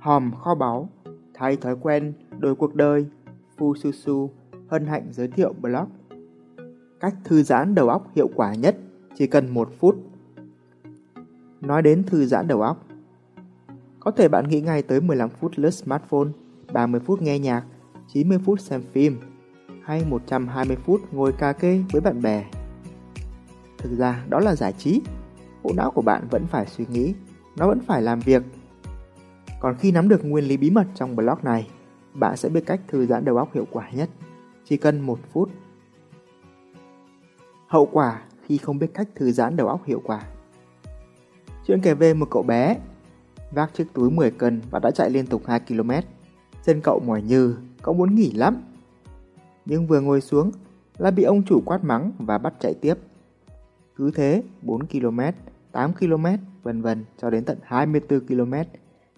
hòm kho báu, thay thói quen, đổi cuộc đời, Phu Su Su hân hạnh giới thiệu blog. Cách thư giãn đầu óc hiệu quả nhất chỉ cần một phút. Nói đến thư giãn đầu óc, có thể bạn nghĩ ngay tới 15 phút lướt smartphone, 30 phút nghe nhạc, 90 phút xem phim, hay 120 phút ngồi cà kê với bạn bè. Thực ra đó là giải trí, bộ não của bạn vẫn phải suy nghĩ, nó vẫn phải làm việc. Còn khi nắm được nguyên lý bí mật trong blog này, bạn sẽ biết cách thư giãn đầu óc hiệu quả nhất, chỉ cần một phút. Hậu quả khi không biết cách thư giãn đầu óc hiệu quả. Chuyện kể về một cậu bé vác chiếc túi 10 cân và đã chạy liên tục 2 km. Chân cậu mỏi như, cậu muốn nghỉ lắm. Nhưng vừa ngồi xuống là bị ông chủ quát mắng và bắt chạy tiếp. Cứ thế 4 km, 8 km, vân vân cho đến tận 24 km.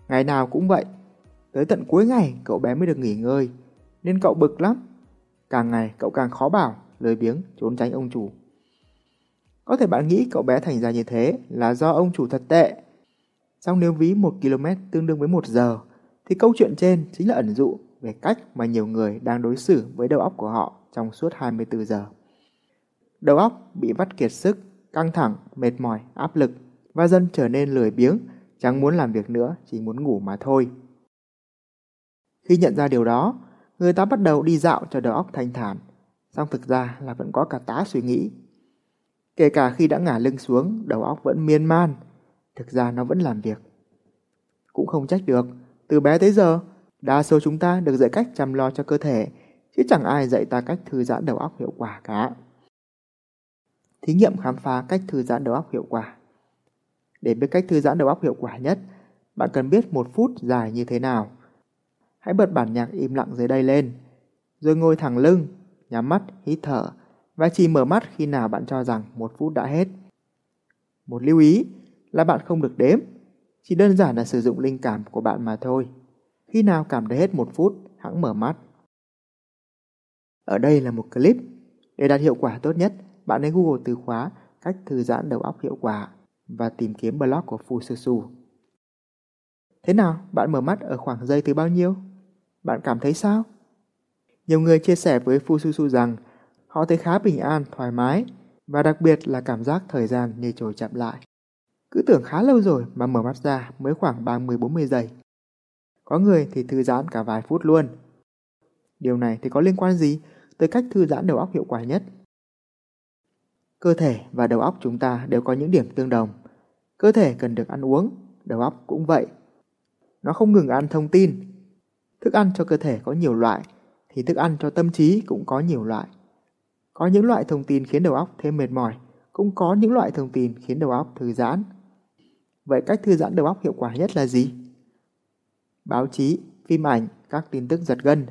Ngày nào cũng vậy. Tới tận cuối ngày cậu bé mới được nghỉ ngơi, nên cậu bực lắm. Càng ngày cậu càng khó bảo, lười biếng, trốn tránh ông chủ. Có thể bạn nghĩ cậu bé thành ra như thế là do ông chủ thật tệ. Xong nếu ví 1 km tương đương với 1 giờ, thì câu chuyện trên chính là ẩn dụ về cách mà nhiều người đang đối xử với đầu óc của họ trong suốt 24 giờ. Đầu óc bị vắt kiệt sức, căng thẳng, mệt mỏi, áp lực và dần trở nên lười biếng, chẳng muốn làm việc nữa, chỉ muốn ngủ mà thôi. Khi nhận ra điều đó, người ta bắt đầu đi dạo cho đầu óc thanh thản, song thực ra là vẫn có cả tá suy nghĩ. Kể cả khi đã ngả lưng xuống, đầu óc vẫn miên man, thực ra nó vẫn làm việc. Cũng không trách được, từ bé tới giờ, đa số chúng ta được dạy cách chăm lo cho cơ thể, chứ chẳng ai dạy ta cách thư giãn đầu óc hiệu quả cả. Thí nghiệm khám phá cách thư giãn đầu óc hiệu quả. Để biết cách thư giãn đầu óc hiệu quả nhất, bạn cần biết một phút dài như thế nào. Hãy bật bản nhạc im lặng dưới đây lên, rồi ngồi thẳng lưng, nhắm mắt, hít thở và chỉ mở mắt khi nào bạn cho rằng một phút đã hết. Một lưu ý là bạn không được đếm, chỉ đơn giản là sử dụng linh cảm của bạn mà thôi. Khi nào cảm thấy hết một phút, hãng mở mắt. Ở đây là một clip. Để đạt hiệu quả tốt nhất, bạn nên Google từ khóa cách thư giãn đầu óc hiệu quả và tìm kiếm blog của Fususu. Thế nào, bạn mở mắt ở khoảng giây thứ bao nhiêu? Bạn cảm thấy sao? Nhiều người chia sẻ với Fususu rằng họ thấy khá bình an, thoải mái và đặc biệt là cảm giác thời gian như trôi chậm lại. Cứ tưởng khá lâu rồi mà mở mắt ra mới khoảng 30-40 giây. Có người thì thư giãn cả vài phút luôn. Điều này thì có liên quan gì tới cách thư giãn đầu óc hiệu quả nhất? Cơ thể và đầu óc chúng ta đều có những điểm tương đồng. Cơ thể cần được ăn uống, đầu óc cũng vậy. Nó không ngừng ăn thông tin. Thức ăn cho cơ thể có nhiều loại, thì thức ăn cho tâm trí cũng có nhiều loại. Có những loại thông tin khiến đầu óc thêm mệt mỏi, cũng có những loại thông tin khiến đầu óc thư giãn. Vậy cách thư giãn đầu óc hiệu quả nhất là gì? Báo chí, phim ảnh, các tin tức giật gân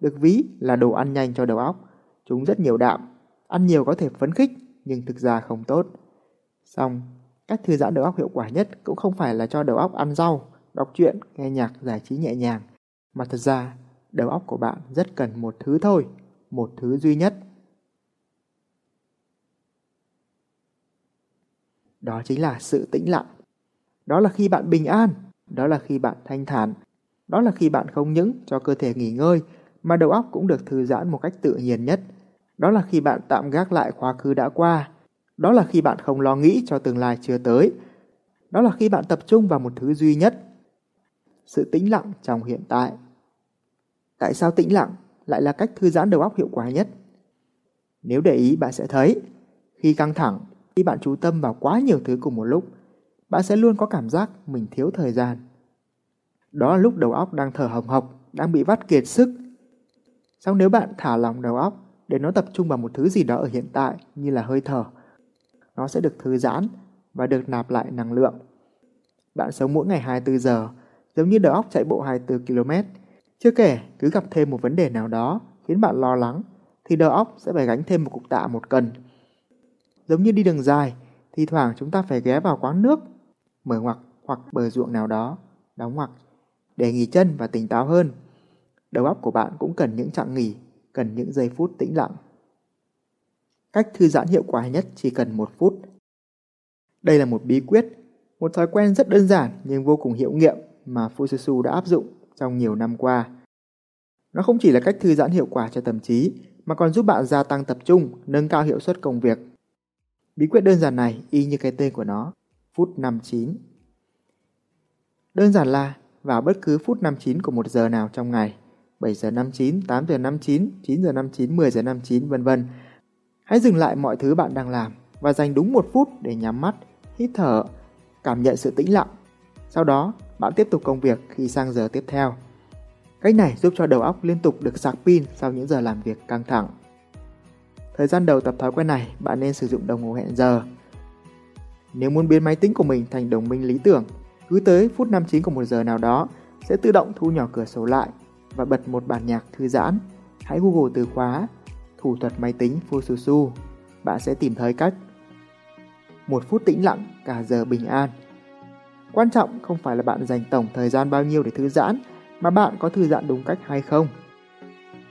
được ví là đồ ăn nhanh cho đầu óc. Chúng rất nhiều đạm, ăn nhiều có thể phấn khích nhưng thực ra không tốt. Xong, cách thư giãn đầu óc hiệu quả nhất cũng không phải là cho đầu óc ăn rau, đọc truyện, nghe nhạc giải trí nhẹ nhàng, mà thật ra đầu óc của bạn rất cần một thứ thôi, một thứ duy nhất. Đó chính là sự tĩnh lặng. Đó là khi bạn bình an, đó là khi bạn thanh thản, đó là khi bạn không những cho cơ thể nghỉ ngơi mà đầu óc cũng được thư giãn một cách tự nhiên nhất. Đó là khi bạn tạm gác lại quá khứ đã qua. Đó là khi bạn không lo nghĩ cho tương lai chưa tới. Đó là khi bạn tập trung vào một thứ duy nhất. Sự tĩnh lặng trong hiện tại. Tại sao tĩnh lặng lại là cách thư giãn đầu óc hiệu quả nhất? Nếu để ý bạn sẽ thấy, khi căng thẳng, khi bạn chú tâm vào quá nhiều thứ cùng một lúc, bạn sẽ luôn có cảm giác mình thiếu thời gian. Đó là lúc đầu óc đang thở hồng hộc, đang bị vắt kiệt sức. Xong nếu bạn thả lỏng đầu óc để nó tập trung vào một thứ gì đó ở hiện tại như là hơi thở, nó sẽ được thư giãn và được nạp lại năng lượng. Bạn sống mỗi ngày 24 giờ, giống như đầu óc chạy bộ 24 km. Chưa kể, cứ gặp thêm một vấn đề nào đó khiến bạn lo lắng, thì đầu óc sẽ phải gánh thêm một cục tạ một cần. Giống như đi đường dài, thì thoảng chúng ta phải ghé vào quán nước, mở ngoặc hoặc bờ ruộng nào đó, đóng ngoặc, để nghỉ chân và tỉnh táo hơn. Đầu óc của bạn cũng cần những chặng nghỉ, cần những giây phút tĩnh lặng. Cách thư giãn hiệu quả nhất chỉ cần một phút. Đây là một bí quyết, một thói quen rất đơn giản nhưng vô cùng hiệu nghiệm mà Fususu đã áp dụng trong nhiều năm qua. Nó không chỉ là cách thư giãn hiệu quả cho tâm trí, mà còn giúp bạn gia tăng tập trung, nâng cao hiệu suất công việc. Bí quyết đơn giản này y như cái tên của nó, phút 59. Đơn giản là vào bất cứ phút 59 của một giờ nào trong ngày, 7 giờ 59, 8 giờ 59, 9 giờ 59, 10 giờ 59, vân vân. Hãy dừng lại mọi thứ bạn đang làm và dành đúng một phút để nhắm mắt, hít thở, cảm nhận sự tĩnh lặng. Sau đó, bạn tiếp tục công việc khi sang giờ tiếp theo. Cách này giúp cho đầu óc liên tục được sạc pin sau những giờ làm việc căng thẳng. Thời gian đầu tập thói quen này, bạn nên sử dụng đồng hồ hẹn giờ. Nếu muốn biến máy tính của mình thành đồng minh lý tưởng, cứ tới phút 59 của một giờ nào đó sẽ tự động thu nhỏ cửa sổ lại và bật một bản nhạc thư giãn. Hãy Google từ khóa thủ thuật máy tính Fususu. Bạn sẽ tìm thấy cách một phút tĩnh lặng cả giờ bình an. Quan trọng không phải là bạn dành tổng thời gian bao nhiêu để thư giãn, mà bạn có thư giãn đúng cách hay không.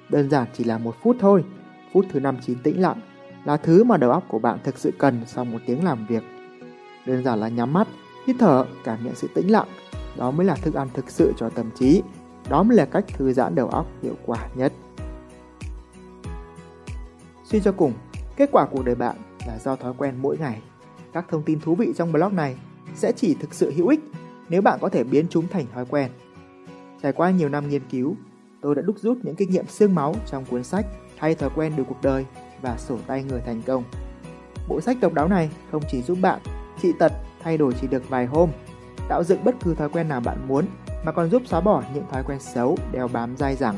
Đơn giản chỉ là một phút thôi, phút thứ 59 tĩnh lặng là thứ mà đầu óc của bạn thực sự cần sau một tiếng làm việc. Đơn giản là nhắm mắt, hít thở, cảm nhận sự tĩnh lặng, đó mới là thức ăn thực sự cho tâm trí, đó mới là cách thư giãn đầu óc hiệu quả nhất. Suy cho cùng, kết quả cuộc đời bạn là do thói quen mỗi ngày. Các thông tin thú vị trong blog này sẽ chỉ thực sự hữu ích nếu bạn có thể biến chúng thành thói quen. Trải qua nhiều năm nghiên cứu, tôi đã đúc rút những kinh nghiệm xương máu trong cuốn sách Thay thói quen được cuộc đời và sổ tay người thành công. Bộ sách độc đáo này không chỉ giúp bạn trị tật thay đổi chỉ được vài hôm, tạo dựng bất cứ thói quen nào bạn muốn mà còn giúp xóa bỏ những thói quen xấu đeo bám dai dẳng.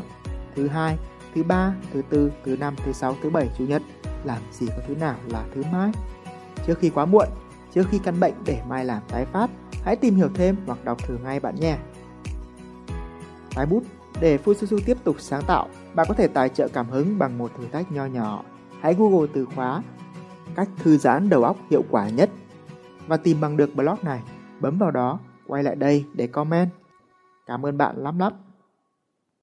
Thứ hai, thứ ba, thứ tư, thứ năm, thứ sáu, thứ bảy, chủ nhật, làm gì có thứ nào là thứ mai. Trước khi quá muộn, trước khi căn bệnh để mai làm tái phát, hãy tìm hiểu thêm hoặc đọc thử ngay bạn nhé. Tái bút để Fususu tiếp tục sáng tạo, bạn có thể tài trợ cảm hứng bằng một thử thách nho nhỏ. Hãy Google từ khóa cách thư giãn đầu óc hiệu quả nhất và tìm bằng được blog này. Bấm vào đó, quay lại đây để comment. Cảm ơn bạn lắm lắm.